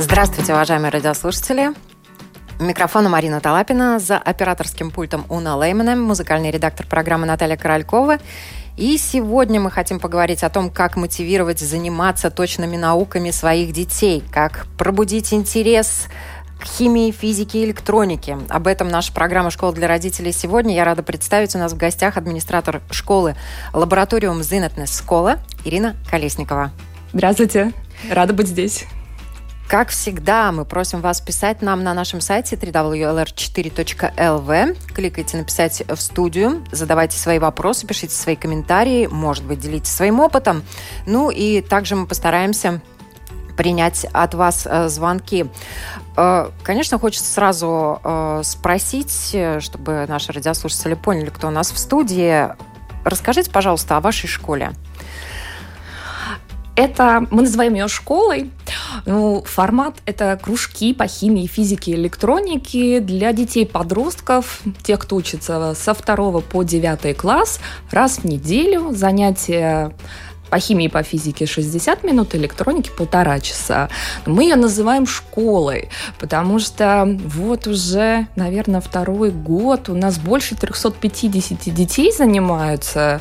Здравствуйте, уважаемые радиослушатели. Микрофона Марина Талапина, за операторским пультом Уна Леймана, музыкальный редактор программы Наталья Королькова. И сегодня мы хотим поговорить о том, как мотивировать заниматься точными науками своих детей, как пробудить интерес к химии, физике и электронике. Об этом наша программа «Школа для родителей» сегодня. Я рада представить у нас в гостях администратор школы лабораториум Зинетнес Школа Ирина Колесникова. Здравствуйте, рада быть здесь. Как всегда, мы просим вас писать нам на нашем сайте www.lr4.lv. Кликайте «Написать в студию», задавайте свои вопросы, пишите свои комментарии, может быть, делитесь своим опытом. Ну и также мы постараемся принять от вас э, звонки. Э, конечно, хочется сразу э, спросить, чтобы наши радиослушатели поняли, кто у нас в студии. Расскажите, пожалуйста, о вашей школе. Это мы называем ее школой. Ну, формат – это кружки по химии, физике, электронике для детей-подростков, тех, кто учится со второго по девятый класс, раз в неделю занятия по химии и по физике 60 минут, электроники полтора часа. Мы ее называем школой, потому что вот уже, наверное, второй год у нас больше 350 детей занимаются,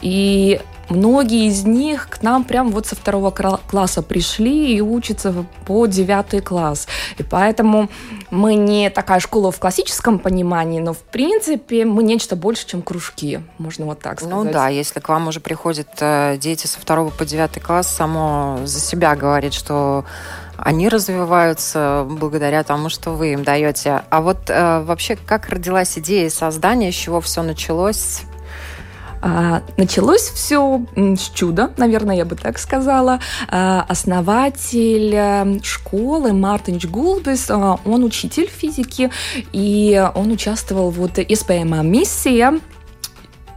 и Многие из них к нам прям вот со второго класса пришли и учатся по девятый класс. И поэтому мы не такая школа в классическом понимании, но в принципе мы нечто больше, чем кружки, можно вот так ну сказать. Ну да, если к вам уже приходят э, дети со второго по девятый класс, само за себя говорит, что они развиваются благодаря тому, что вы им даете. А вот э, вообще, как родилась идея создания, с чего все началось? А, началось все с чуда, наверное, я бы так сказала. А, основатель э, школы Мартинч Гулбис, а, он учитель физики, и он участвовал вот СПМ миссия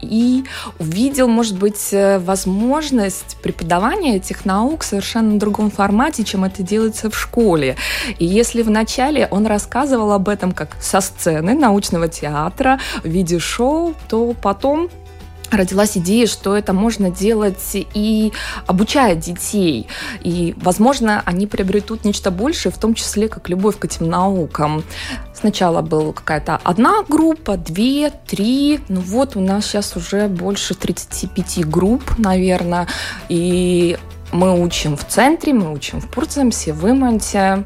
и увидел, может быть, э, возможность преподавания этих наук в совершенно другом формате, чем это делается в школе. И если вначале он рассказывал об этом как со сцены научного театра в виде шоу, то потом родилась идея, что это можно делать и обучая детей. И, возможно, они приобретут нечто большее, в том числе как любовь к этим наукам. Сначала была какая-то одна группа, две, три. Ну вот у нас сейчас уже больше 35 групп, наверное. И мы учим в центре, мы учим в Пурцемсе, в Иманте.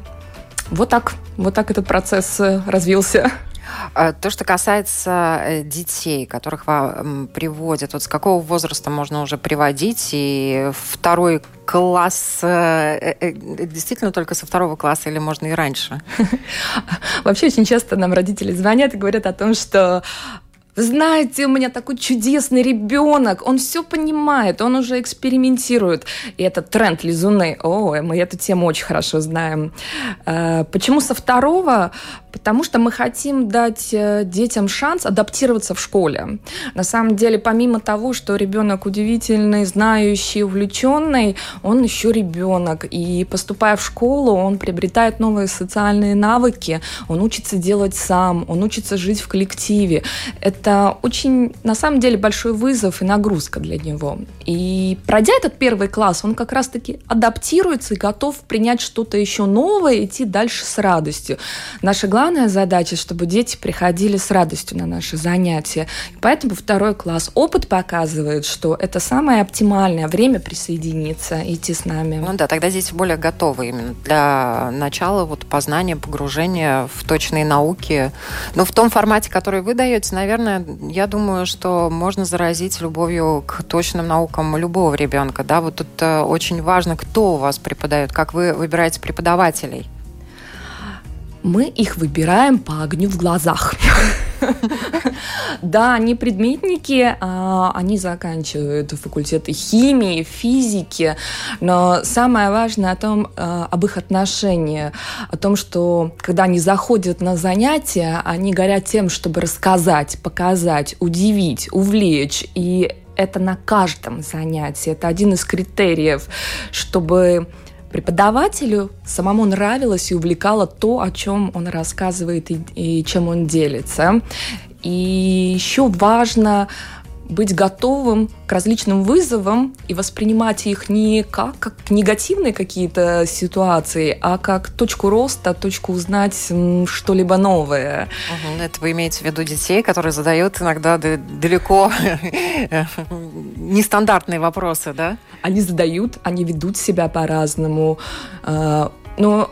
Вот так, вот так этот процесс развился. А, то, что касается э, детей, которых приводят, вот с какого возраста можно уже приводить, и второй класс э, э, действительно только со второго класса или можно и раньше? Вообще очень часто нам родители звонят и говорят о том, что вы знаете, у меня такой чудесный ребенок, он все понимает, он уже экспериментирует. И это тренд лизуны. О, мы эту тему очень хорошо знаем. Почему со второго? Потому что мы хотим дать э, детям шанс адаптироваться в школе. На самом деле, помимо того, что ребенок удивительный, знающий, увлеченный, он еще ребенок. И поступая в школу, он приобретает новые социальные навыки, он учится делать сам, он учится жить в коллективе. Это очень, на самом деле, большой вызов и нагрузка для него. И пройдя этот первый класс, он как раз-таки адаптируется и готов принять что-то еще новое, идти дальше с радостью. Наша главная задача, чтобы дети приходили с радостью на наши занятия. И поэтому второй класс. Опыт показывает, что это самое оптимальное время присоединиться, идти с нами. Ну да, тогда дети более готовы именно для начала вот познания, погружения в точные науки. Но в том формате, который вы даете, наверное, я думаю, что можно заразить любовью к точным наукам любого ребенка. Да, вот тут э, очень важно, кто у вас преподает, как вы выбираете преподавателей мы их выбираем по огню в глазах. Да, они предметники, а, они заканчивают факультеты химии, физики, но самое важное о том, а, об их отношении, о том, что когда они заходят на занятия, они горят тем, чтобы рассказать, показать, удивить, увлечь, и это на каждом занятии. Это один из критериев, чтобы преподавателю самому нравилось и увлекало то, о чем он рассказывает и, и чем он делится. И еще важно быть готовым к различным вызовам и воспринимать их не как, как негативные какие-то ситуации, а как точку роста, точку узнать что-либо новое. Это вы имеете в виду детей, которые задают иногда далеко нестандартные вопросы, да? Они задают, они ведут себя по-разному. А, но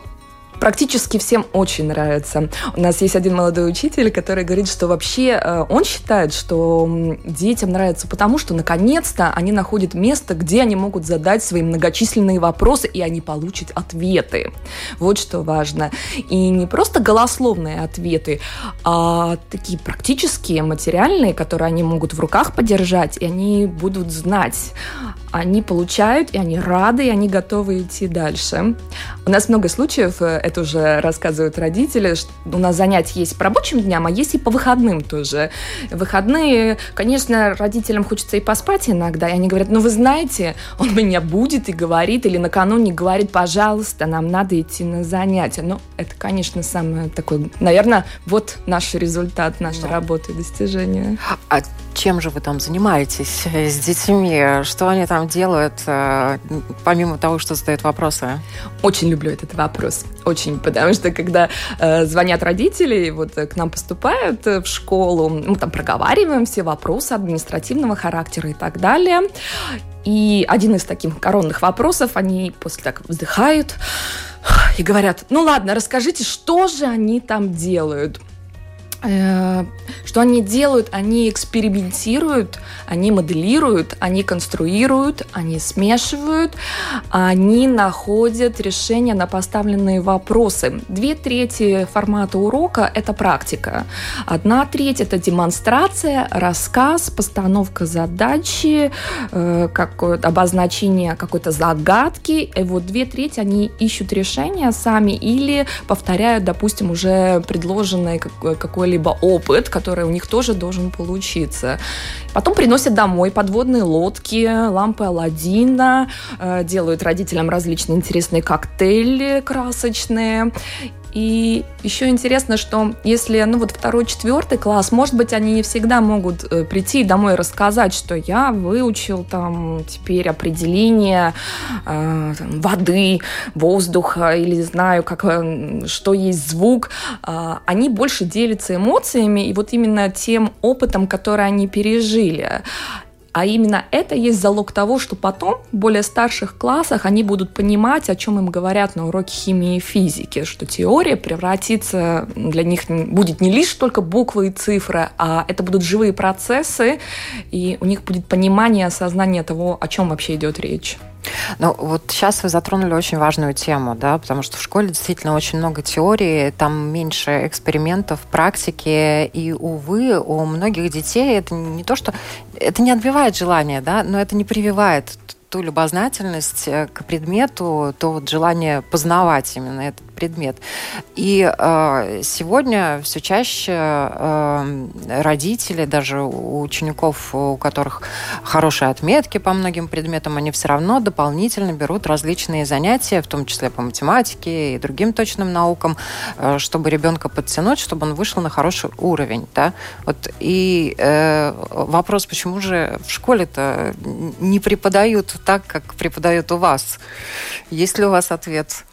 практически всем очень нравится. У нас есть один молодой учитель, который говорит, что вообще э, он считает, что детям нравится потому, что наконец-то они находят место, где они могут задать свои многочисленные вопросы, и они получат ответы. Вот что важно. И не просто голословные ответы, а такие практические, материальные, которые они могут в руках подержать, и они будут знать, они получают, и они рады, и они готовы идти дальше. У нас много случаев, э, это уже рассказывают родители, что у нас занятия есть по рабочим дням, а есть и по выходным тоже. Выходные, конечно, родителям хочется и поспать иногда, и они говорят, ну вы знаете, он меня будет и говорит, или накануне говорит, пожалуйста, нам надо идти на занятия. Ну, это, конечно, самое такое, наверное, вот наш результат нашей Но. работы и достижения. А чем же вы там занимаетесь с детьми? Что они там делают, э, помимо того, что задают вопросы? Очень люблю этот вопрос. Очень, потому что когда э, звонят родители, вот э, к нам поступают в школу, мы там проговариваем все вопросы административного характера и так далее. И один из таких коронных вопросов, они после так вздыхают и говорят, ну ладно, расскажите, что же они там делают? Э, что они делают? Они экспериментируют, они моделируют, они конструируют, они смешивают, они находят решения на поставленные вопросы. Две трети формата урока – это практика. Одна треть – это демонстрация, рассказ, постановка задачи, э, какое-то обозначение какой-то загадки. И вот две трети они ищут решения сами или повторяют, допустим, уже предложенное какое-либо либо опыт, который у них тоже должен получиться. Потом приносят домой подводные лодки, лампы Алладина, э, делают родителям различные интересные коктейли красочные. И еще интересно, что если, ну вот второй, четвертый класс, может быть, они не всегда могут э, прийти домой и рассказать, что я выучил там теперь определение э, воды, воздуха или знаю, как, э, что есть звук. Э, они больше делятся эмоциями и вот именно тем опытом, который они пережили. А именно это есть залог того, что потом в более старших классах они будут понимать, о чем им говорят на уроке химии и физики, что теория превратится для них будет не лишь только буквы и цифры, а это будут живые процессы, и у них будет понимание, осознание того, о чем вообще идет речь. Ну, вот сейчас вы затронули очень важную тему, да, потому что в школе действительно очень много теории, там меньше экспериментов, практики, и, увы, у многих детей это не то, что... Это не отбивает желание, да, но это не прививает ту любознательность э, к предмету, то вот желание познавать именно этот предмет. И э, сегодня все чаще э, родители, даже у учеников, у которых хорошие отметки по многим предметам, они все равно дополнительно берут различные занятия, в том числе по математике и другим точным наукам, э, чтобы ребенка подтянуть, чтобы он вышел на хороший уровень. Да? Вот, и э, вопрос, почему же в школе-то не преподают так, как преподают у вас? Есть ли у вас ответ?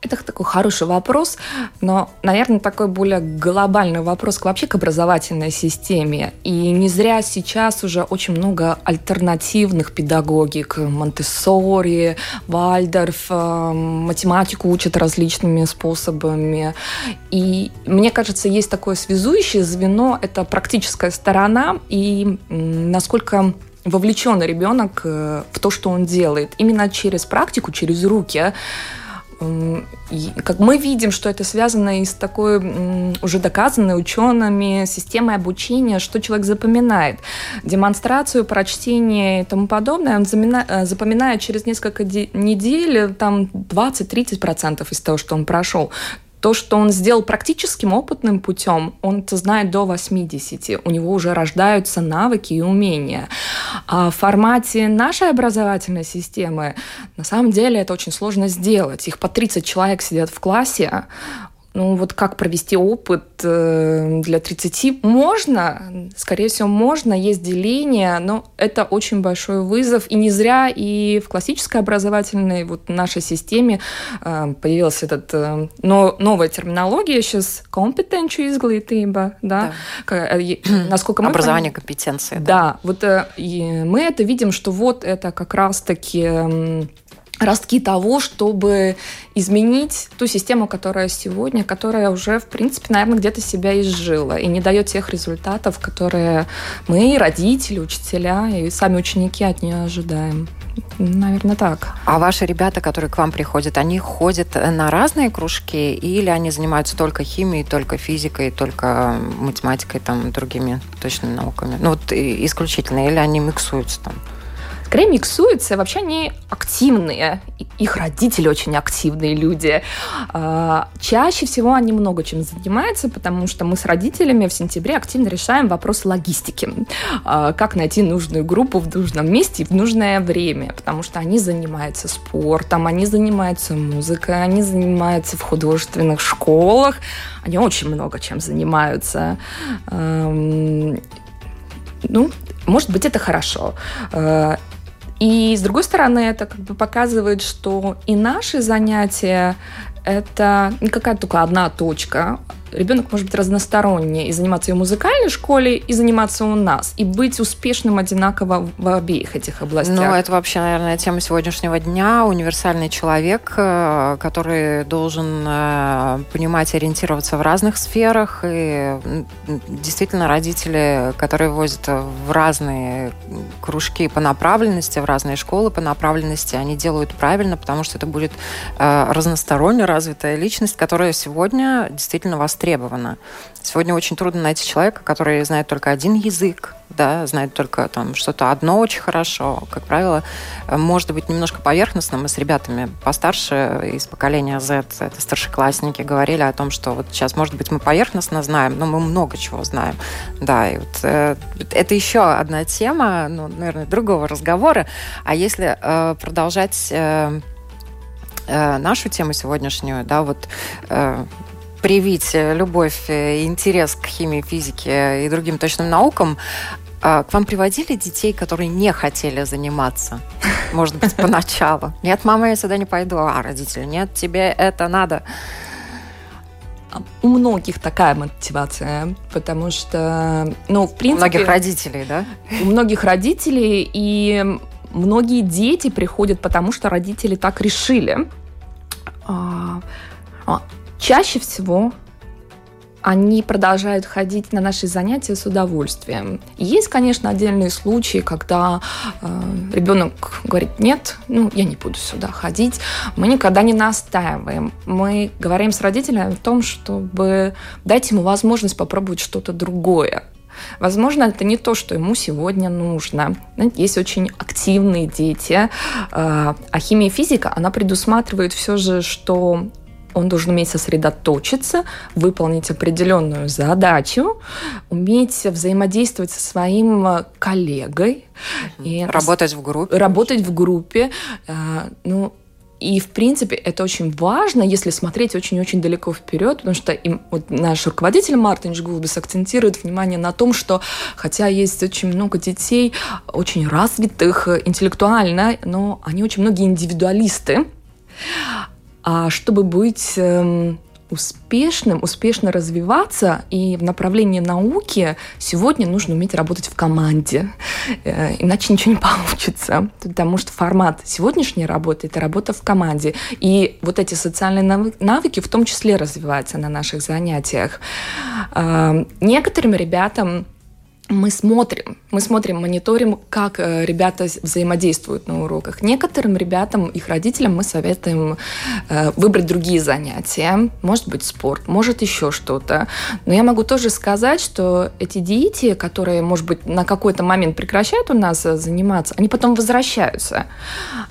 Это такой хороший вопрос, но, наверное, такой более глобальный вопрос вообще к образовательной системе. И не зря сейчас уже очень много альтернативных педагогик. Монтессори, Вальдорф, э, математику учат различными способами. И мне кажется, есть такое связующее звено, это практическая сторона и насколько вовлечен ребенок э, в то, что он делает. Именно через практику, через руки как мы видим, что это связано и с такой уже доказанной учеными системой обучения, что человек запоминает. Демонстрацию, прочтение и тому подобное он э, запоминает через несколько недель там 20-30% из того, что он прошел то, что он сделал практическим опытным путем, он это знает до 80. У него уже рождаются навыки и умения. А в формате нашей образовательной системы на самом деле это очень сложно сделать. Их по 30 человек сидят в классе, Ну вот как провести опыт э, для 30? Можно, скорее всего, можно, есть деление, но это очень большой вызов. И не зря и в классической образовательной вот нашей системе э, появилась этот, э, но, новая терминология сейчас компетенцию изглытыба, да, да. насколько мы Образование компетенции. Да, да вот мы это видим, что вот это как раз-таки ростки того, чтобы изменить ту систему, которая сегодня, которая уже, в принципе, наверное, где-то себя изжила и не дает тех результатов, которые мы, родители, учителя и сами ученики от нее ожидаем. Наверное, так. А ваши ребята, которые к вам приходят, они ходят на разные кружки или они занимаются только химией, только физикой, только математикой, там, другими точными науками? Ну, вот исключительно. Или они миксуются там? Скорее миксуются, вообще они активные. Их родители очень активные люди. А, чаще всего они много чем занимаются, потому что мы с родителями в сентябре активно решаем вопрос логистики. А, как найти нужную группу в нужном месте и в нужное время, потому что они занимаются спортом, они занимаются музыкой, они занимаются в художественных школах, они очень много чем занимаются. Ну, может быть, это хорошо. И с другой стороны, это как бы показывает, что и наши занятия это не какая-то только одна точка, ребенок может быть разносторонний и заниматься и в музыкальной школе, и заниматься у нас, и быть успешным одинаково в обеих этих областях. Ну, это вообще, наверное, тема сегодняшнего дня. Универсальный человек, э, который должен э, понимать, ориентироваться в разных сферах. И действительно, родители, которые возят в разные кружки по направленности, в разные школы по направленности, они делают правильно, потому что это будет э, разносторонне развитая личность, которая сегодня действительно вас востребовано. Сегодня очень трудно найти человека, который знает только один язык, да, знает только там что-то одно очень хорошо. Как правило, может быть немножко поверхностно. Мы с ребятами постарше из поколения Z, это старшеклассники, говорили о том, что вот сейчас, может быть, мы поверхностно знаем, но мы много чего знаем. Да, и вот э, это еще одна тема, ну, наверное, другого разговора. А если э, продолжать э, э нашу тему сегодняшнюю, да, вот э, привить э, любовь и интерес к химии, физике и другим точным наукам, а к вам приводили детей, которые не хотели заниматься? Может быть, поначалу. Нет, мама, я сюда не пойду. А родители, нет, тебе это надо. У многих такая мотивация, потому что, ну, в принципе... У многих родителей, да? У многих родителей, и многие дети приходят, потому что родители так решили. Чаще всего они продолжают ходить на наши занятия с удовольствием. Есть, конечно, отдельные случаи, когда э, ребенок говорит, нет, ну, я не буду сюда ходить. Мы никогда не настаиваем. Мы говорим с родителями о том, чтобы дать ему возможность попробовать что-то другое. Возможно, это не то, что ему сегодня нужно. Есть очень активные дети, э, а химия и физика, она предусматривает все же, что он должен уметь сосредоточиться, выполнить определенную задачу, уметь взаимодействовать со своим э, коллегой. И работать в группе. Работать в группе. Э, ну, и, в принципе, это очень важно, если смотреть очень-очень далеко вперед, потому что им, вот наш руководитель Мартин Жгулбис акцентирует внимание на том, что хотя есть очень много детей, очень развитых э, интеллектуально, но они очень многие индивидуалисты. А чтобы быть эм, успешным, успешно развиваться и в направлении науки сегодня нужно уметь работать в команде, э, иначе ничего не получится, потому что формат сегодняшней работы – это работа в команде, и вот эти социальные навыки в том числе развиваются на наших занятиях. Эм, некоторым ребятам мы смотрим, мы смотрим, мониторим, как э, ребята взаимодействуют на уроках. Некоторым ребятам, их родителям мы советуем э, выбрать другие занятия. Может быть, спорт, может еще что-то. Но я могу тоже сказать, что эти дети, которые, может быть, на какой-то момент прекращают у нас э, заниматься, они потом возвращаются.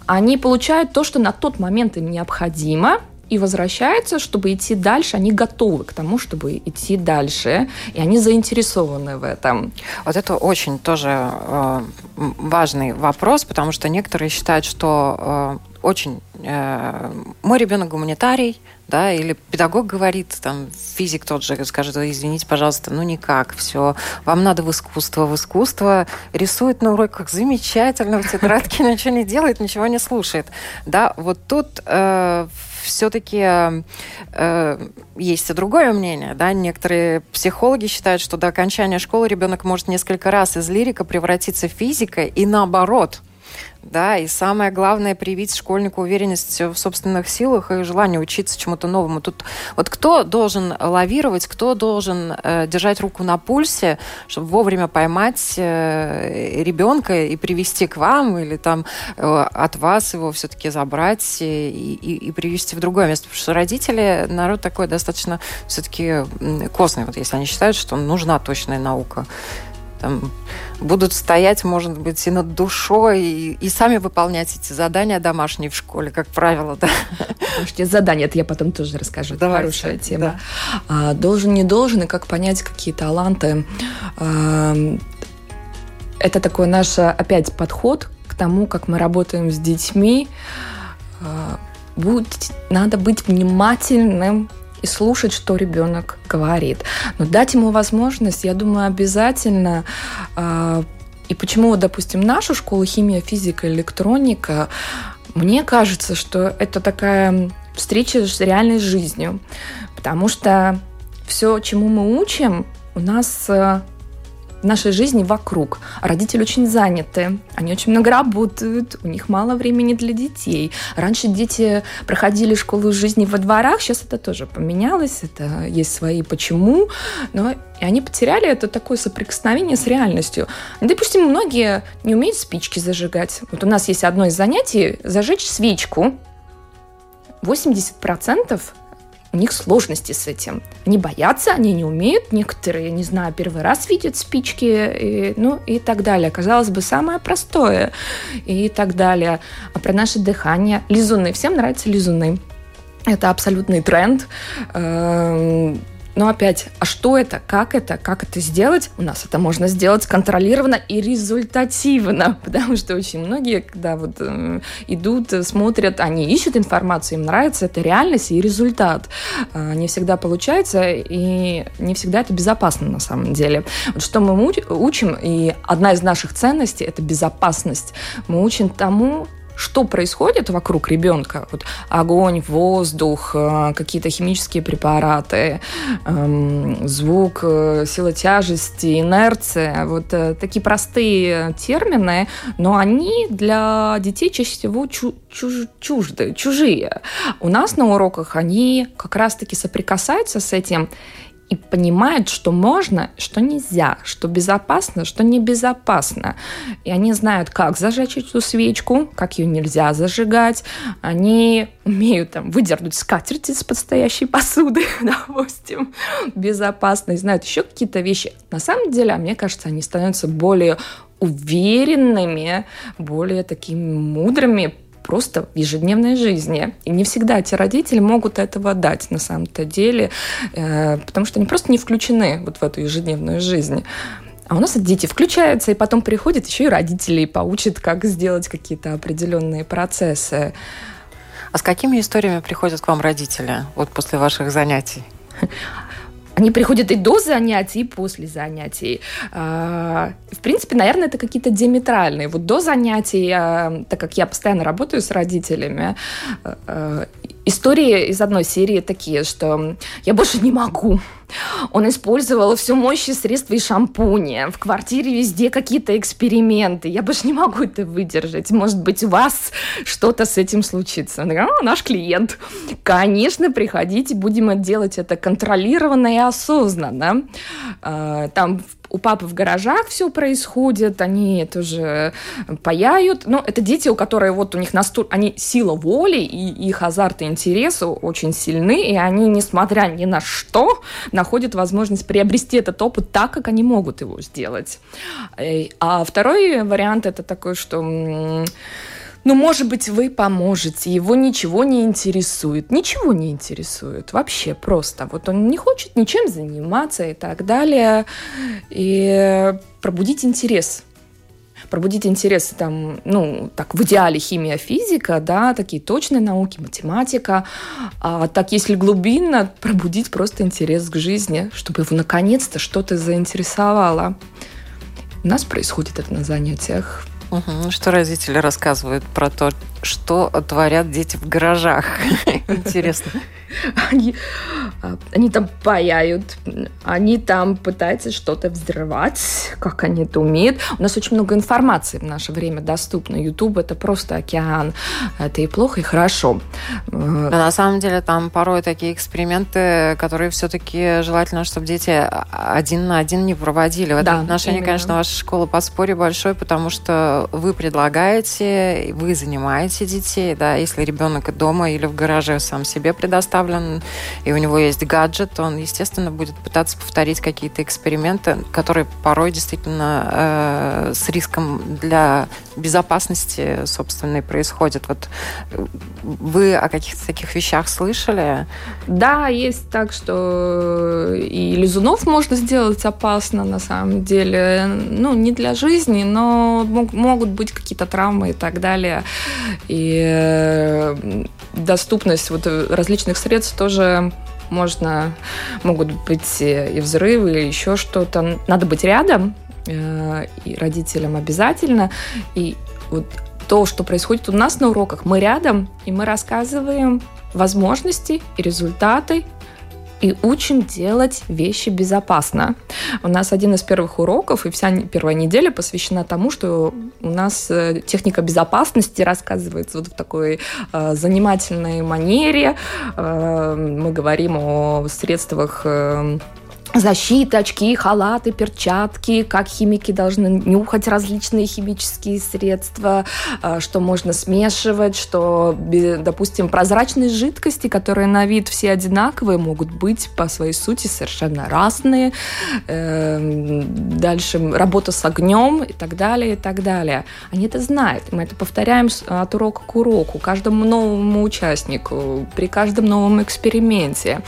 Они получают то, что на тот момент им необходимо, и возвращаются, чтобы идти дальше. Они готовы к тому, чтобы идти дальше, и они заинтересованы в этом. Вот это очень тоже э, важный вопрос, потому что некоторые считают, что э, очень э, мой ребенок гуманитарий, да, или педагог говорит, там, физик тот же скажет, извините, пожалуйста, ну никак, все, вам надо в искусство, в искусство, рисует на уроках замечательно, в тетрадке ничего не делает, ничего не слушает, да, вот тут э, все-таки э, есть и другое мнение. Да? Некоторые психологи считают, что до окончания школы ребенок может несколько раз из лирика превратиться в физика и наоборот да, и самое главное привить школьнику уверенность в собственных силах и желание учиться чему-то новому. Тут вот кто должен лавировать, кто должен э, держать руку на пульсе, чтобы вовремя поймать э, ребенка и привести к вам или там э, от вас его все-таки забрать и, и, и привести в другое место, потому что родители народ такой достаточно все-таки костный, вот если они считают, что нужна точная наука там, будут стоять, может быть, и над душой, и, и сами выполнять эти задания домашние в школе, как правило, да. Слушайте, задания, это я потом тоже расскажу. Давайте, Хорошая тема. Да. А, должен, не должен, и как понять, какие таланты. А, это такой наш, опять, подход к тому, как мы работаем с детьми. А, будь, надо быть внимательным и слушать, что ребенок говорит. Но дать ему возможность, я думаю, обязательно. А, и почему, допустим, наша школа химия, физика, электроника, мне кажется, что это такая встреча с реальной жизнью. Потому что все, чему мы учим, у нас э, в нашей жизни вокруг. Родители очень заняты, они очень много работают, у них мало времени для детей. Раньше дети проходили школу жизни во дворах, сейчас это тоже поменялось, это есть свои почему, но и они потеряли это такое соприкосновение с реальностью. Допустим, многие не умеют спички зажигать. Вот у нас есть одно из занятий – зажечь свечку. 80% у них сложности с этим. Они боятся, они не умеют, некоторые, не знаю, первый раз видят спички, и, ну и так далее. Казалось бы, самое простое и так далее. А про наше дыхание. Лизуны. Всем нравятся лизуны. Это абсолютный тренд. Эм, но опять, а что это, как это, как это сделать? У нас это можно сделать контролированно и результативно, потому что очень многие, когда вот э, идут, смотрят, они ищут информацию, им нравится это реальность и результат. Э, не всегда получается, и не всегда это безопасно на самом деле. Вот что мы учим, и одна из наших ценностей – это безопасность. Мы учим тому, что происходит вокруг ребенка. Вот огонь, воздух, э, какие-то химические препараты, эм, звук, э, сила тяжести, инерция. Вот э, такие простые термины, но они для детей чаще всего чу чуж чужды, чужие. У нас на уроках они как раз-таки соприкасаются с этим и понимают, что можно, что нельзя, что безопасно, что небезопасно. И они знают, как зажечь эту свечку, как ее нельзя зажигать. Они умеют там выдернуть скатерть из подстоящей посуды, допустим, безопасно, и знают еще какие-то вещи. На самом деле, а мне кажется, они становятся более уверенными, более такими мудрыми, просто в ежедневной жизни. И не всегда эти родители могут этого дать на самом-то деле, э, потому что они просто не включены вот в эту ежедневную жизнь. А у нас дети включаются, и потом приходят еще и родители и поучат, как сделать какие-то определенные процессы. А с какими историями приходят к вам родители вот после ваших занятий? Они приходят и до занятий, и после занятий. А, в принципе, наверное, это какие-то диаметральные. Вот до занятий, а, так как я постоянно работаю с родителями, а, истории из одной серии такие, что я больше не могу. Он использовал всю мощь средства и шампуни. В квартире везде какие-то эксперименты. Я больше не могу это выдержать. Может быть, у вас что-то с этим случится. А, наш клиент. Конечно, приходите, будем делать это контролированно и осознанно. А, там у папы в гаражах все происходит, они тоже паяют. Но это дети, у которых вот у них настолько... Они сила воли, и их азарт и интерес очень сильны, и они, несмотря ни на что, находят возможность приобрести этот опыт так, как они могут его сделать. А второй вариант это такой, что ну, может быть, вы поможете, его ничего не интересует. Ничего не интересует, вообще просто. Вот он не хочет ничем заниматься и так далее. И пробудить интерес пробудить интерес там, ну, так, в идеале химия, физика, да, такие точные науки, математика. А так, если глубинно, пробудить просто интерес к жизни, чтобы его наконец-то что-то заинтересовало. У нас происходит это на занятиях. Угу. Что родители рассказывают про то, что творят дети в гаражах? Интересно. Они, а, они там паяют, они там пытаются что-то взрывать, как они это умеют. У нас очень много информации в наше время доступно. YouTube — это просто океан. Это и плохо, и хорошо. Да, на самом деле там порой такие эксперименты, которые все-таки желательно, чтобы дети один на один не проводили. В этом да, отношении, именно. конечно, ваша школа подспорье большой, потому что вы предлагаете, вы занимаете детей, да, если ребенок дома или в гараже сам себе предоставлен и у него есть гаджет, он, естественно, будет пытаться повторить какие-то эксперименты, которые порой действительно э, с риском для безопасности собственной происходят. Вот вы о каких-то таких вещах слышали? Да, есть так, что и лизунов можно сделать опасно на самом деле. Ну, не для жизни, но могут быть какие-то травмы и так далее. И э, доступность вот различных средств тоже можно, могут быть и взрывы, или еще что-то. Надо быть рядом, э, и родителям обязательно. И вот то, что происходит у нас на уроках, мы рядом, и мы рассказываем возможности и результаты и учим делать вещи безопасно. У нас один из первых уроков, и вся первая неделя посвящена тому, что у нас э, техника безопасности рассказывается вот в такой э, занимательной манере. Э, мы говорим о средствах э, защита, очки, халаты, перчатки, как химики должны нюхать различные химические средства, а, что можно смешивать, что, допустим, прозрачные жидкости, которые на вид все одинаковые, могут быть по своей сути совершенно разные. Эм, дальше работа с огнем и так далее, и так далее. Они это знают. Мы это повторяем от урока к уроку, каждому новому участнику, при каждом новом эксперименте.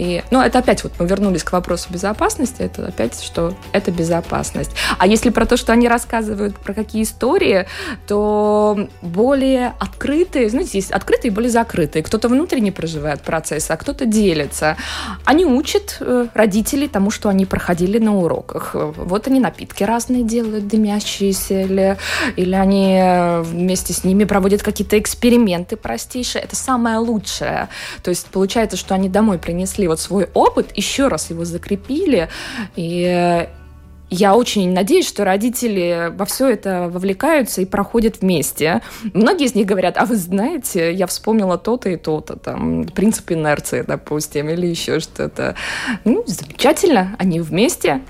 И, ну, это опять вот мы вернулись к вопросу безопасности, это опять, что это безопасность. А если про то, что они рассказывают про какие истории, то более открытые, знаете, есть открытые и более закрытые. Кто-то внутренне проживает процесс, а кто-то делится. Они учат э, родителей тому, что они проходили на уроках. Вот они напитки разные делают, дымящиеся, или, или они э, вместе с ними проводят какие-то эксперименты простейшие. Это самое лучшее. То есть получается, что они домой принесли вот свой опыт, еще раз его закрепили, и я очень надеюсь, что родители во все это вовлекаются и проходят вместе. Многие из них говорят, а вы знаете, я вспомнила то-то и то-то, там, принцип инерции, допустим, или еще что-то. Ну, замечательно, они вместе,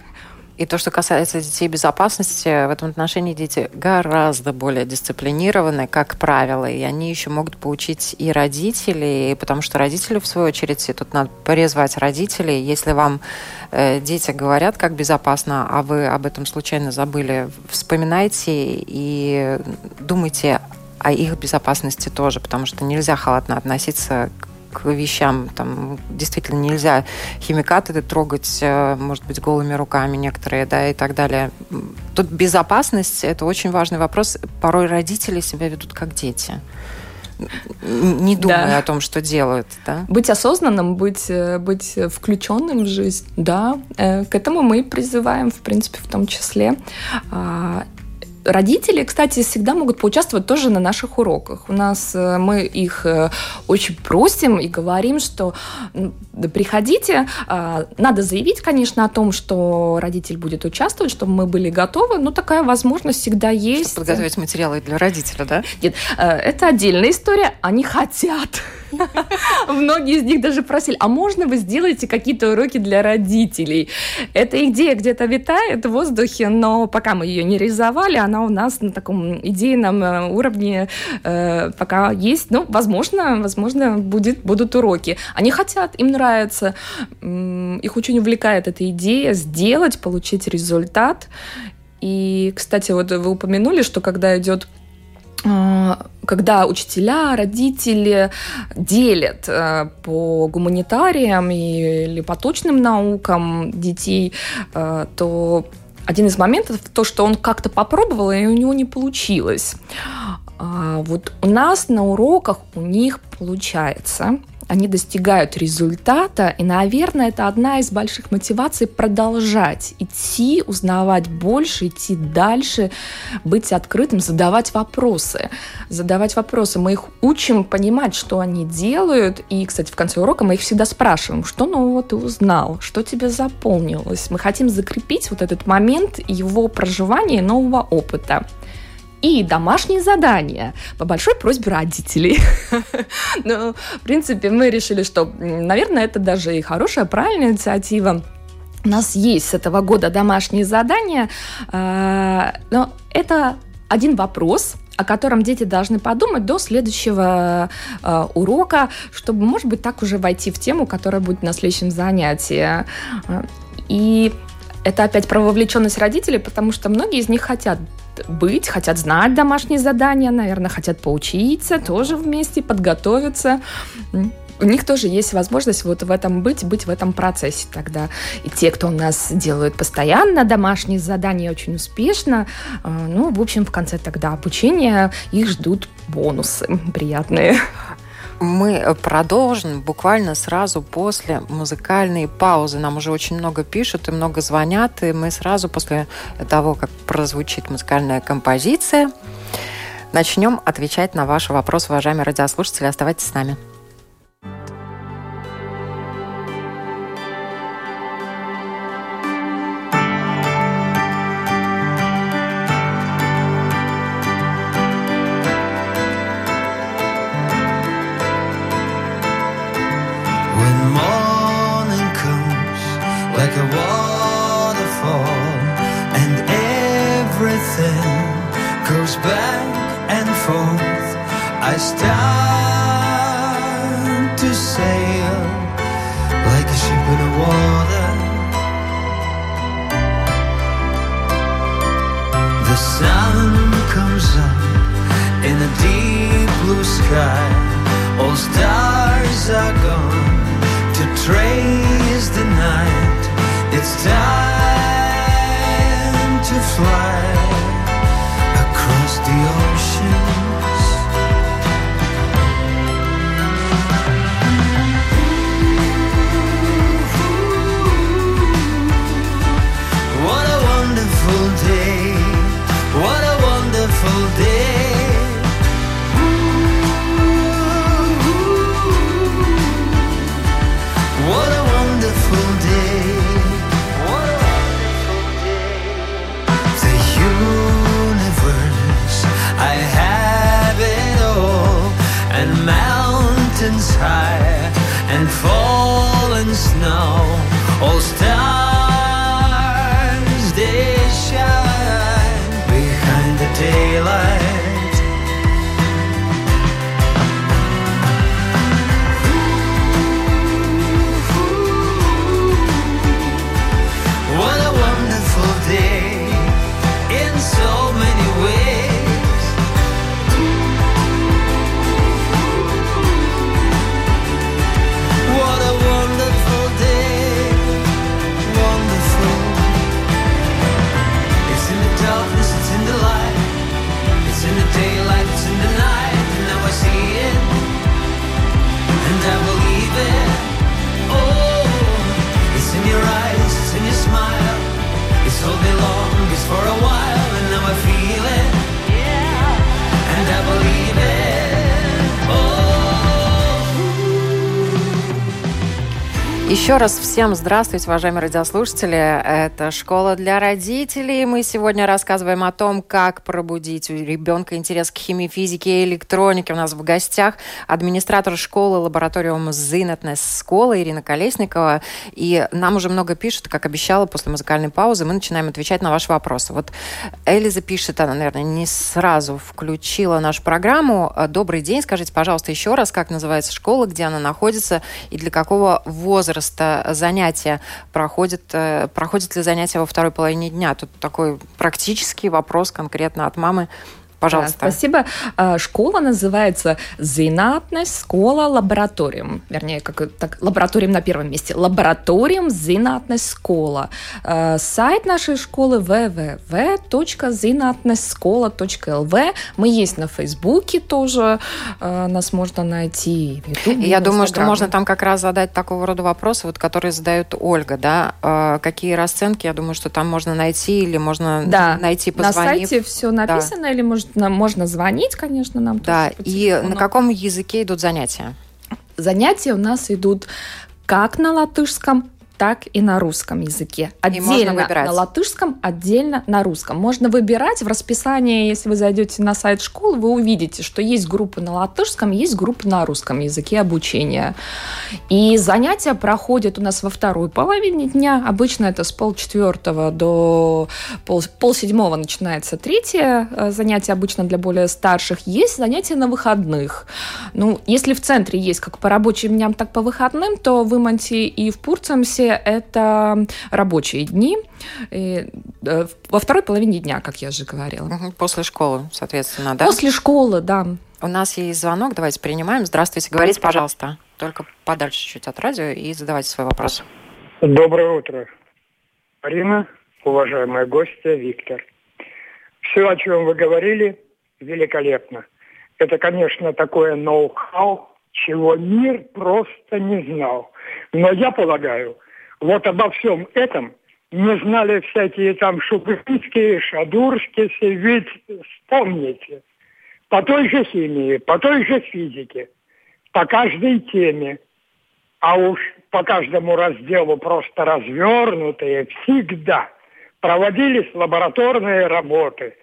и то, что касается детей безопасности, в этом отношении дети гораздо более дисциплинированы, как правило, и они еще могут поучить и родителей, потому что родители, в свою очередь, и тут надо порезвать родителей. Если вам э, дети говорят, как безопасно, а вы об этом случайно забыли, вспоминайте и думайте о их безопасности тоже, потому что нельзя халатно относиться к вещам. Там действительно нельзя химикаты трогать, э, может быть, голыми руками некоторые, да, и так далее. Тут безопасность – это очень важный вопрос. Порой родители себя ведут как дети не думая да. о том, что делают. Да? Быть осознанным, быть, э, быть включенным в жизнь, да, э, к этому мы призываем, в принципе, в том числе. Родители, кстати, всегда могут поучаствовать тоже на наших уроках. У нас э, мы их э, очень просим и говорим, что приходите. А, надо заявить, конечно, о том, что родитель будет участвовать, чтобы мы были готовы. Но такая возможность всегда есть. Подготовить материалы для родителя, да? Нет, э, это отдельная история. Они хотят. Многие из них даже просили, а можно вы сделаете какие-то уроки для родителей? Эта идея где-то витает в воздухе, но пока мы ее не реализовали, она у нас на таком идейном э, уровне э, пока есть. Ну, возможно, возможно, будет, будут уроки. Они хотят, им нравится, их очень увлекает эта идея сделать, получить результат. И, кстати, вот вы упомянули, что когда идет а, когда учителя, родители делят э, по гуманитариям или по точным наукам детей, э, то один из моментов то, что он как-то попробовал, и у него не получилось. А, вот у нас на уроках у них получается они достигают результата, и, наверное, это одна из больших мотиваций продолжать идти, узнавать больше, идти дальше, быть открытым, задавать вопросы. Задавать вопросы. Мы их учим понимать, что они делают, и, кстати, в конце урока мы их всегда спрашиваем, что нового ты узнал, что тебе заполнилось. Мы хотим закрепить вот этот момент его проживания нового опыта и домашние задания по большой просьбе родителей. Но, в принципе, мы решили, что, наверное, это даже и хорошая, правильная инициатива. У нас есть с этого года домашние задания, а, но это один вопрос, о котором дети должны подумать до следующего э, урока, чтобы, может быть, так уже войти в тему, которая будет на следующем занятии. И это опять про вовлеченность родителей, потому что многие из них хотят быть, хотят знать домашние задания, наверное, хотят поучиться, тоже вместе подготовиться у них тоже есть возможность вот в этом быть, быть в этом процессе тогда. И те, кто у нас делают постоянно домашние задания очень успешно, э, ну, в общем, в конце тогда обучения их ждут бонусы приятные мы продолжим буквально сразу после музыкальной паузы. Нам уже очень много пишут и много звонят, и мы сразу после того, как прозвучит музыкальная композиция, начнем отвечать на ваши вопросы, уважаемые радиослушатели. Оставайтесь с нами. only is for a while. Еще раз всем здравствуйте, уважаемые радиослушатели. Это «Школа для родителей». Мы сегодня рассказываем о том, как пробудить у ребенка интерес к химии, физике и электронике. У нас в гостях администратор школы лабораториум Зинетнес школы Ирина Колесникова. И нам уже много пишут, как обещала, после музыкальной паузы мы начинаем отвечать на ваши вопросы. Вот Элиза пишет, она, наверное, не сразу включила нашу программу. Добрый день, скажите, пожалуйста, еще раз, как называется школа, где она находится и для какого возраста возраста занятия проходит, э, проходит ли занятие во второй половине дня? Тут такой практический вопрос конкретно от мамы Пожалуйста. Да, спасибо. А, школа называется «Зинатность школа лабораториум». Вернее, как так, лабораториум на первом месте. Лабораториум «Зинатность школа». А, сайт нашей школы www.zинатностьшкола.lv. Мы есть на Фейсбуке тоже. А, нас можно найти в Ютубе. Я думаю, что можно там как раз задать такого рода вопросы, вот, которые задает Ольга. Да? Какие расценки? Я думаю, что там можно найти или можно да. найти, позвонив. На сайте все написано да. или может нам можно звонить, конечно, нам. Да, и на каком языке идут занятия? Занятия у нас идут как на латышском, так и на русском языке. Отдельно на латышском, отдельно на русском. Можно выбирать в расписании, если вы зайдете на сайт школы, вы увидите, что есть группы на латышском, есть группы на русском языке обучения. И занятия проходят у нас во второй половине дня. Обычно это с полчетвертого до пол, полседьмого начинается третье э, занятие, обычно для более старших. Есть занятия на выходных. Ну, если в центре есть как по рабочим дням, так по выходным, то в Иманте и в Пурцемсе это рабочие дни. И э, во второй половине дня, как я же говорила. После школы, соответственно, да? После школы, да. У нас есть звонок, давайте принимаем. Здравствуйте, говорите, пожалуйста. Только подальше чуть от радио и задавайте свой вопрос. Доброе утро. Марина, уважаемая гостья, Виктор. Все, о чем вы говорили, великолепно. Это, конечно, такое ноу-хау, чего мир просто не знал. Но я полагаю, вот обо всем этом не знали всякие там Шугуринские, Шадурские, ведь вспомните. По той же химии, по той же физике, по каждой теме, а уж по каждому разделу просто развернутые, всегда проводились лабораторные работы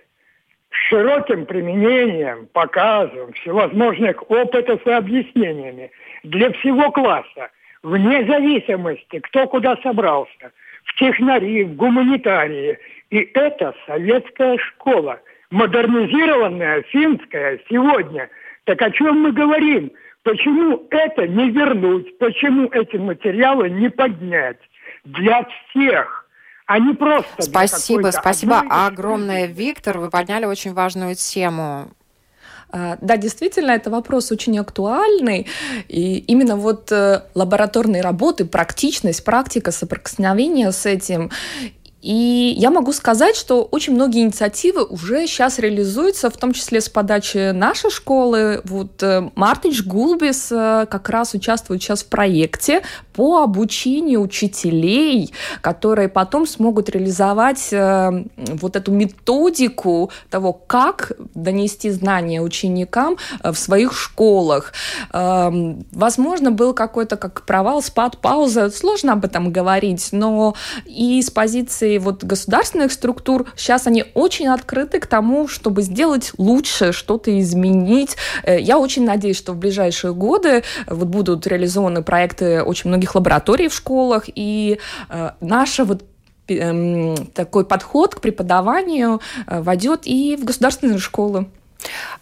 с широким применением, показом всевозможных опытов и объяснениями для всего класса вне зависимости, кто куда собрался, в технари, в гуманитарии. И это советская школа, модернизированная финская сегодня. Так о чем мы говорим? Почему это не вернуть? Почему эти материалы не поднять? Для всех – а не просто. Спасибо, спасибо огромное, Виктор. Вы подняли очень важную тему. А, да, действительно, это вопрос очень актуальный. И именно вот э, лабораторные работы, практичность, практика соприкосновения с этим и я могу сказать, что очень многие инициативы уже сейчас реализуются, в том числе с подачи нашей школы. Вот э, Мартич Гулбис э, как раз участвует сейчас в проекте по обучению учителей, которые потом смогут реализовать э, вот эту методику того, как донести знания ученикам в своих школах. Эм, возможно, был какой-то как провал, спад, пауза. Сложно об этом говорить, но и с позиции позиции вот государственных структур сейчас они очень открыты к тому, чтобы сделать лучше, что-то изменить. Э, я очень надеюсь, что в ближайшие годы э, вот будут реализованы проекты очень многих лабораторий в школах, и э, наша вот эм, такой подход к преподаванию войдет и в государственные школы.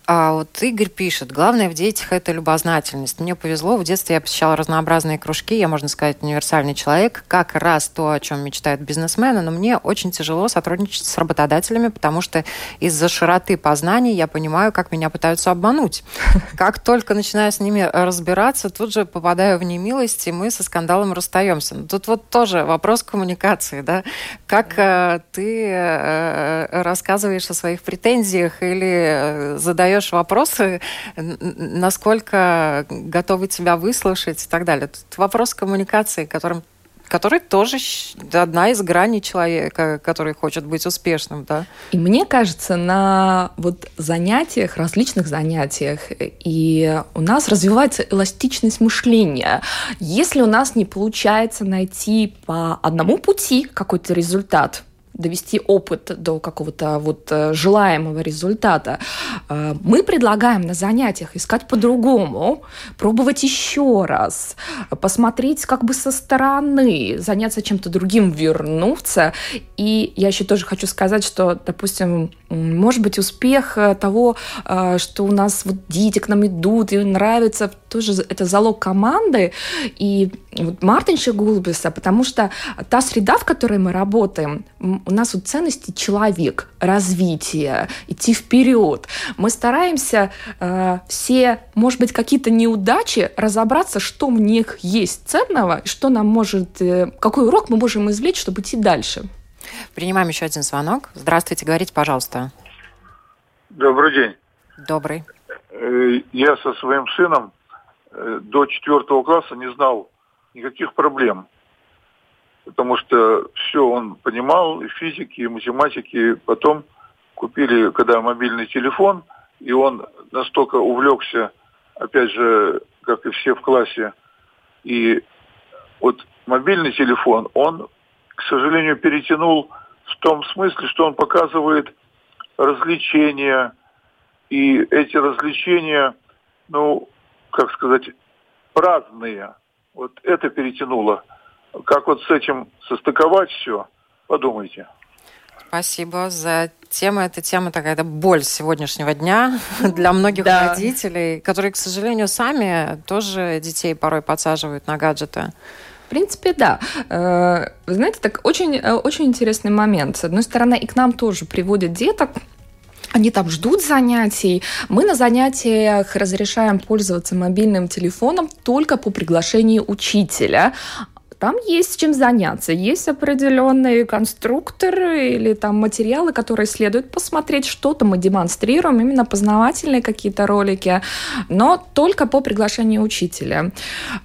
А вот Игорь пишет, главное в детях это любознательность. Мне повезло, в детстве я посещала разнообразные кружки, я, можно сказать, универсальный человек, как раз то, о чем мечтают бизнесмены, но мне очень тяжело сотрудничать с работодателями, потому что из-за широты познаний я понимаю, как меня пытаются обмануть. Как только начинаю с ними разбираться, тут же попадаю в немилость, и мы со скандалом расстаемся. Тут вот тоже вопрос коммуникации, да? Как э, ты э, рассказываешь о своих претензиях или э, задаешь вопросы, насколько готовы тебя выслушать и так далее. Тут вопрос коммуникации, которым который тоже одна из граней человека, который хочет быть успешным, да. И мне кажется, на вот занятиях, различных занятиях, и у нас развивается эластичность мышления. Если у нас не получается найти по одному пути какой-то результат, довести опыт до какого-то вот э, желаемого результата. Э, мы предлагаем на занятиях искать по-другому, пробовать еще раз, посмотреть как бы со стороны, заняться чем-то другим, вернуться. И я еще тоже хочу сказать, что, допустим, может быть, успех э, того, что у нас вот дети к нам идут, и нравится, тоже это залог команды. И вот Мартин Шигулбиса, потому что та среда, в которой мы работаем, у нас вот ценности человек, развитие, идти вперед. Мы стараемся э, все, может быть, какие-то неудачи разобраться, что в них есть ценного, что нам может, э, какой урок мы можем извлечь, чтобы идти дальше. Принимаем еще один звонок. Здравствуйте, говорите, пожалуйста. Добрый день. Добрый. Э, я со своим сыном э, до четвертого класса не знал никаких проблем. Потому что все он понимал, и физики, и математики. Потом купили, когда мобильный телефон, и он настолько увлекся, опять же, как и все в классе, и вот мобильный телефон, он, к сожалению, перетянул в том смысле, что он показывает развлечения, и эти развлечения, ну, как сказать, праздные. Вот это перетянуло. Как вот с этим состыковать все, подумайте. Спасибо за тему. Эта тема такая, это боль сегодняшнего дня для многих да. родителей, которые, к сожалению, сами тоже детей порой подсаживают на гаджеты. В принципе, да. Э, вы знаете, так очень, э, очень интересный момент. С одной стороны, и к нам тоже приводят деток, они там ждут занятий. Мы на занятиях разрешаем пользоваться мобильным телефоном только по приглашению учителя. Там есть чем заняться, есть определенные конструкторы или там материалы, которые следует посмотреть, что-то мы демонстрируем, именно познавательные какие-то ролики, но только по приглашению учителя.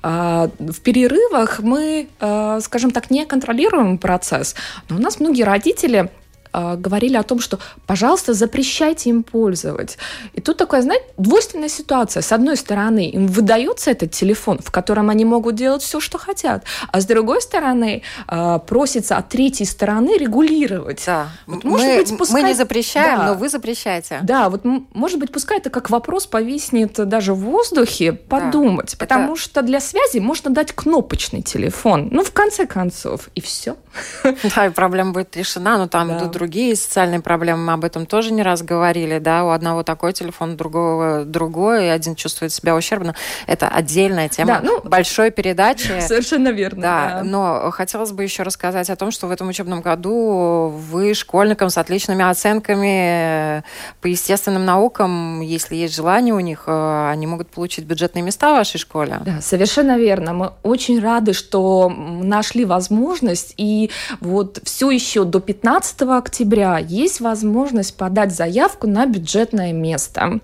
А, в перерывах мы, а, скажем так, не контролируем процесс, но у нас многие родители а, говорили о том, что, пожалуйста, запрещайте им пользовать. И тут такая, знаете, двойственная ситуация. С одной стороны, им выдается этот телефон, в котором они могут делать все, что хотят, а с другой стороны, а, просится от третьей стороны регулировать. Да. Вот, может мы, быть, пускай... мы не запрещаем, да. но вы запрещаете. Да, вот может быть, пускай это как вопрос повиснет даже в воздухе, подумать, да. потому это... что для связи можно дать кнопочный телефон. Ну, в конце концов, и все. Да, и проблема будет решена, но там да. идут другие социальные проблемы, мы об этом тоже не раз говорили, да, у одного такой телефон, у другого другой, и один чувствует себя ущербно. Это отдельная тема да, ну, большой передачи. Совершенно верно. Да, да, но хотелось бы еще рассказать о том, что в этом учебном году вы школьникам с отличными оценками по естественным наукам, если есть желание у них, э, они могут получить бюджетные места в вашей школе. Да, совершенно верно. Мы очень рады, что нашли возможность, и вот все еще до 15 октября октября есть возможность подать заявку на бюджетное место.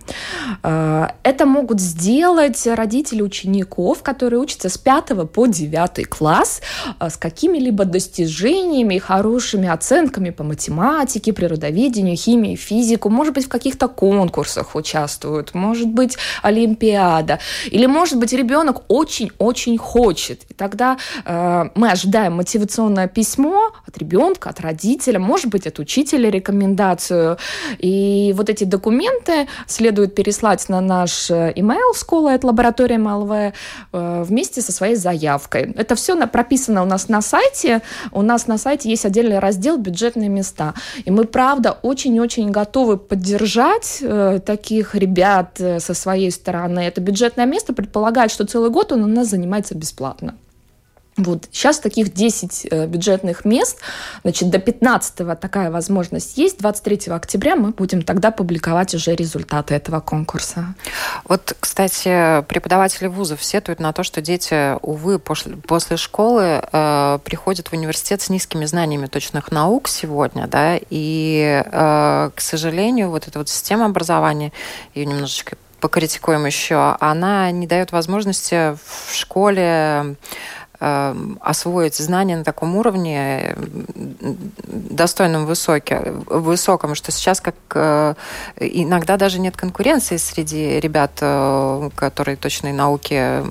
Э, это могут сделать родители учеников, которые учатся с 5 по 9 класс, э, с какими-либо достижениями и хорошими оценками по математике, природоведению, химии, физику, может быть, в каких-то конкурсах участвуют, может быть, Олимпиада, или, может быть, ребенок очень-очень хочет. И тогда э, мы ожидаем мотивационное письмо от ребенка, от родителя, может быть, от учителя рекомендацию. И вот эти документы следует переслать на наш email школа от лаборатории МЛВ э, вместе со своей заявкой. Это все прописано у нас на сайте. У нас на сайте есть отдельный раздел «Бюджетные места». И мы, правда, очень-очень готовы поддержать э, таких ребят э, со своей стороны. Это бюджетное место предполагает, что целый год он у нас занимается бесплатно. Вот. Сейчас таких 10 э, бюджетных мест, значит, до 15 такая возможность есть. 23 октября мы будем тогда публиковать уже результаты этого конкурса. Вот, кстати, преподаватели вузов сетуют на то, что дети, увы, после, после школы э, приходят в университет с низкими знаниями точных наук сегодня, да, и, э, к сожалению, вот эта вот система образования, ее немножечко покритикуем еще, она не дает возможности в школе освоить знания на таком уровне достойном высоке, высоком, что сейчас как э, иногда даже нет конкуренции среди ребят, э, которые точные науки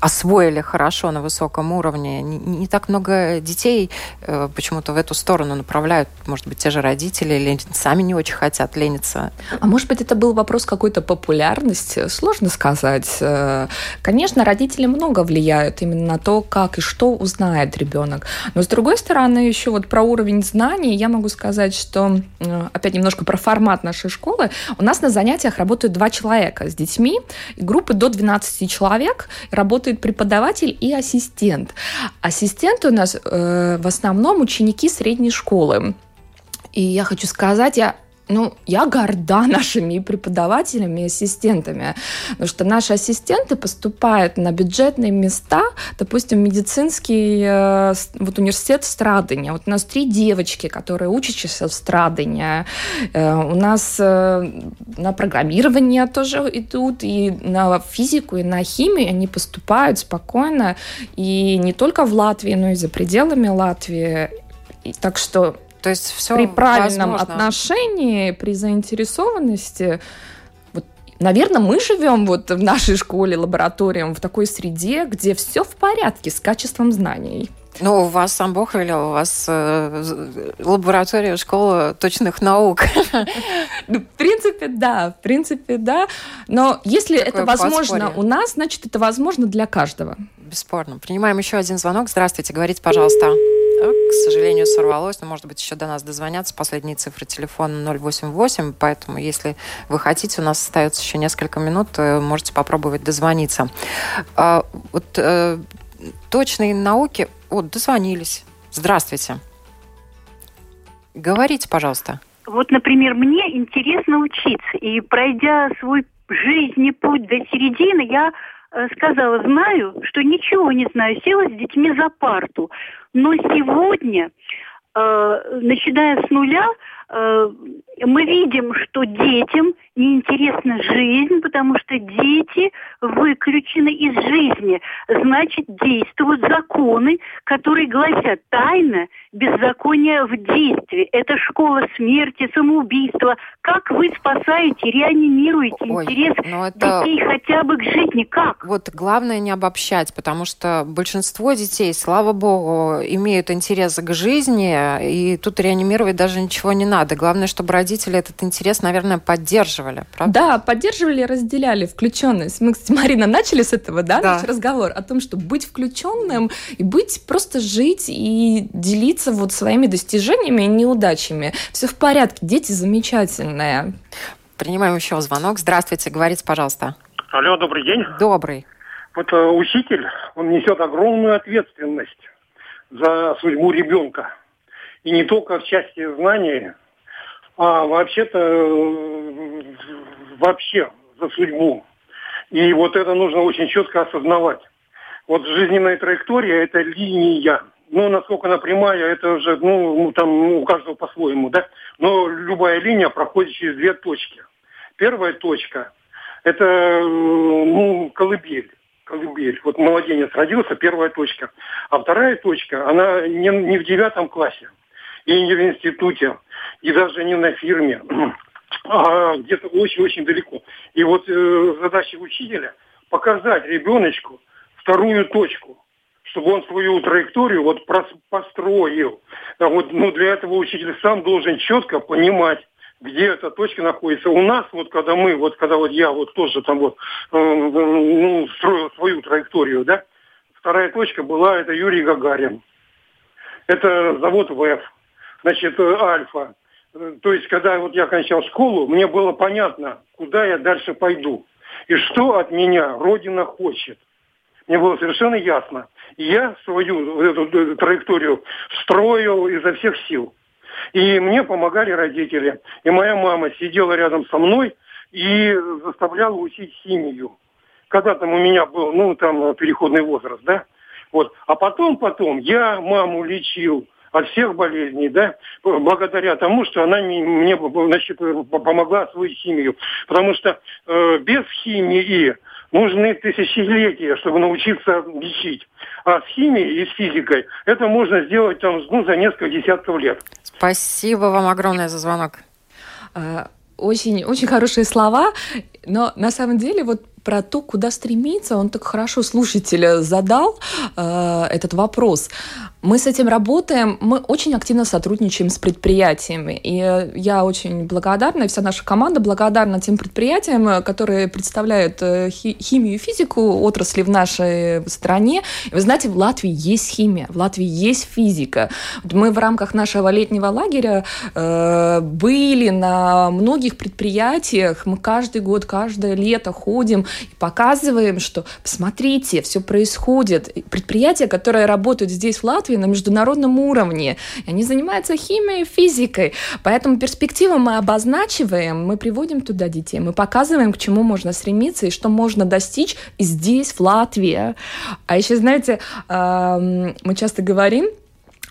освоили хорошо на высоком уровне. Не, не так много детей э, почему-то в эту сторону направляют, может быть, те же родители или сами не очень хотят лениться. А может быть, это был вопрос какой-то популярности? Сложно сказать. Конечно, родители много влияют именно на то, как и что узнает ребенок. Но с другой стороны, еще вот про уровень знаний я могу сказать, что э, опять немножко про формат нашей школы. У нас на занятиях работают два человека с детьми, группы до 12 человек, работает преподаватель и ассистент. Ассистенты у нас э, в основном ученики средней школы. И я хочу сказать, я ну, я горда нашими преподавателями и ассистентами, потому что наши ассистенты поступают на бюджетные места, допустим, медицинский э, вот университет Страдания. Вот у нас три девочки, которые учатся в Страдания. Э, у нас э, на программирование тоже идут, и на физику, и на химию они поступают спокойно, и не только в Латвии, но и за пределами Латвии. И так что то есть все при правильном возможно. отношении, при заинтересованности, вот, наверное, мы живем вот в нашей школе, лабораториям, в такой среде, где все в порядке с качеством знаний. Ну, у вас сам Бог велел, у вас э, лаборатория, школа точных наук. Ну, в принципе, да, в принципе, да. Но если Такое это возможно подспорье. у нас, значит, это возможно для каждого. Бесспорно. Принимаем еще один звонок. Здравствуйте, говорите, пожалуйста. К сожалению, сорвалось, но, может быть, еще до нас дозвонятся. Последние цифры телефона 088, поэтому, если вы хотите, у нас остается еще несколько минут, э, можете попробовать дозвониться. А, вот э, точные науки... Вот, дозвонились. Здравствуйте. Говорите, пожалуйста. Вот, например, мне интересно учиться, и пройдя свой жизненный путь до середины, я сказала, знаю, что ничего не знаю, села с детьми за парту. Но сегодня, э, начиная с нуля, э, мы видим, что детям неинтересна жизнь, потому что дети выключены из жизни. Значит, действуют законы, которые гласят тайна беззакония в действии. Это школа смерти, самоубийства. Как вы спасаете, реанимируете Ой, интерес ну это... детей хотя бы к жизни? Как? Вот главное не обобщать, потому что большинство детей, слава богу, имеют интерес к жизни, и тут реанимировать даже ничего не надо. Главное, чтобы родители этот интерес, наверное, поддерживали, правда? Да, поддерживали, разделяли включенность. Мы, кстати, Марина, начали с этого, да, да. наш разговор о том, что быть включенным и быть, просто жить и делиться вот своими достижениями и неудачами. Все в порядке, дети замечательные. Принимаем еще звонок. Здравствуйте, говорите, пожалуйста. Алло, добрый день. Добрый. Вот э, учитель, он несет огромную ответственность за судьбу ребенка. И не только в части знаний, а вообще-то э, вообще за судьбу. И вот это нужно очень четко осознавать. Вот жизненная траектория – это линия. Ну, насколько она прямая, это уже, ну, ну там ну, у каждого по-своему, да. Но любая линия проходит через две точки. Первая точка – это, э, ну, колыбель колыбель. Вот младенец родился, первая точка. А вторая точка, она не, не в девятом классе и не в институте, и даже не на фирме, а где-то очень-очень далеко. И вот э, задача учителя показать ребеночку вторую точку, чтобы он свою траекторию вот построил. А вот, ну, для этого учитель сам должен четко понимать, где эта точка находится. У нас, вот когда мы, вот когда вот я вот тоже там вот э, ну, строил свою траекторию, да, вторая точка была, это Юрий Гагарин. Это завод ВЭФ, значит, э, Альфа. То есть, когда вот я кончал школу, мне было понятно, куда я дальше пойду. И что от меня Родина хочет. Мне было совершенно ясно. И я свою эту э, траекторию строил изо всех сил. И мне помогали родители. И моя мама сидела рядом со мной и заставляла учить химию. Когда там у меня был, ну, там, переходный возраст, да? Вот. А потом, потом я маму лечил, от всех болезней, да, благодаря тому, что она мне значит, помогла освоить химию. Потому что э, без химии нужны тысячелетия, чтобы научиться лечить. А с химией и с физикой это можно сделать там, ну, за несколько десятков лет. Спасибо вам огромное за звонок. А, очень, очень хорошие слова, но на самом деле вот про то, куда стремиться, он так хорошо слушателя задал э, этот вопрос. Мы с этим работаем, мы очень активно сотрудничаем с предприятиями. И я очень благодарна, вся наша команда благодарна тем предприятиям, которые представляют э, химию и физику отрасли в нашей стране. Вы знаете, в Латвии есть химия, в Латвии есть физика. Мы в рамках нашего летнего лагеря э, были на многих предприятиях, мы каждый год каждое лето ходим и показываем, что посмотрите, все происходит. Предприятия, которые работают здесь, в Латвии, на международном уровне, они занимаются химией, физикой. Поэтому перспективы мы обозначиваем, мы приводим туда детей, мы показываем, к чему можно стремиться и что можно достичь здесь, в Латвии. А еще, знаете, мы часто говорим,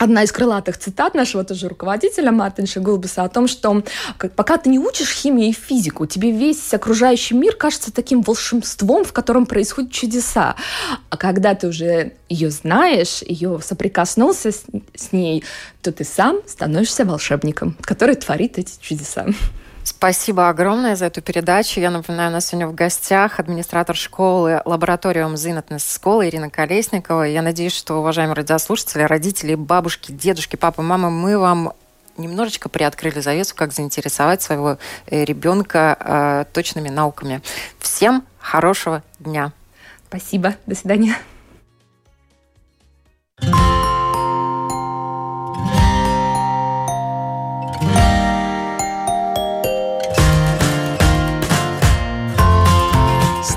одна из крылатых цитат нашего тоже руководителя Мартинша Гулбиса о том, что пока ты не учишь химию и физику, тебе весь окружающий мир кажется таким волшебством, в котором происходят чудеса. А когда ты уже ее знаешь, ее соприкоснулся с, с ней, то ты сам становишься волшебником, который творит эти чудеса. Спасибо огромное за эту передачу. Я напоминаю, у нас сегодня в гостях администратор школы Лабораториум Зинатнес школы Ирина Колесникова. Я надеюсь, что, уважаемые радиослушатели, родители, бабушки, дедушки, папы, мамы, мы вам немножечко приоткрыли завесу, как заинтересовать своего э, ребенка э, точными науками. Всем хорошего дня. Спасибо. До свидания.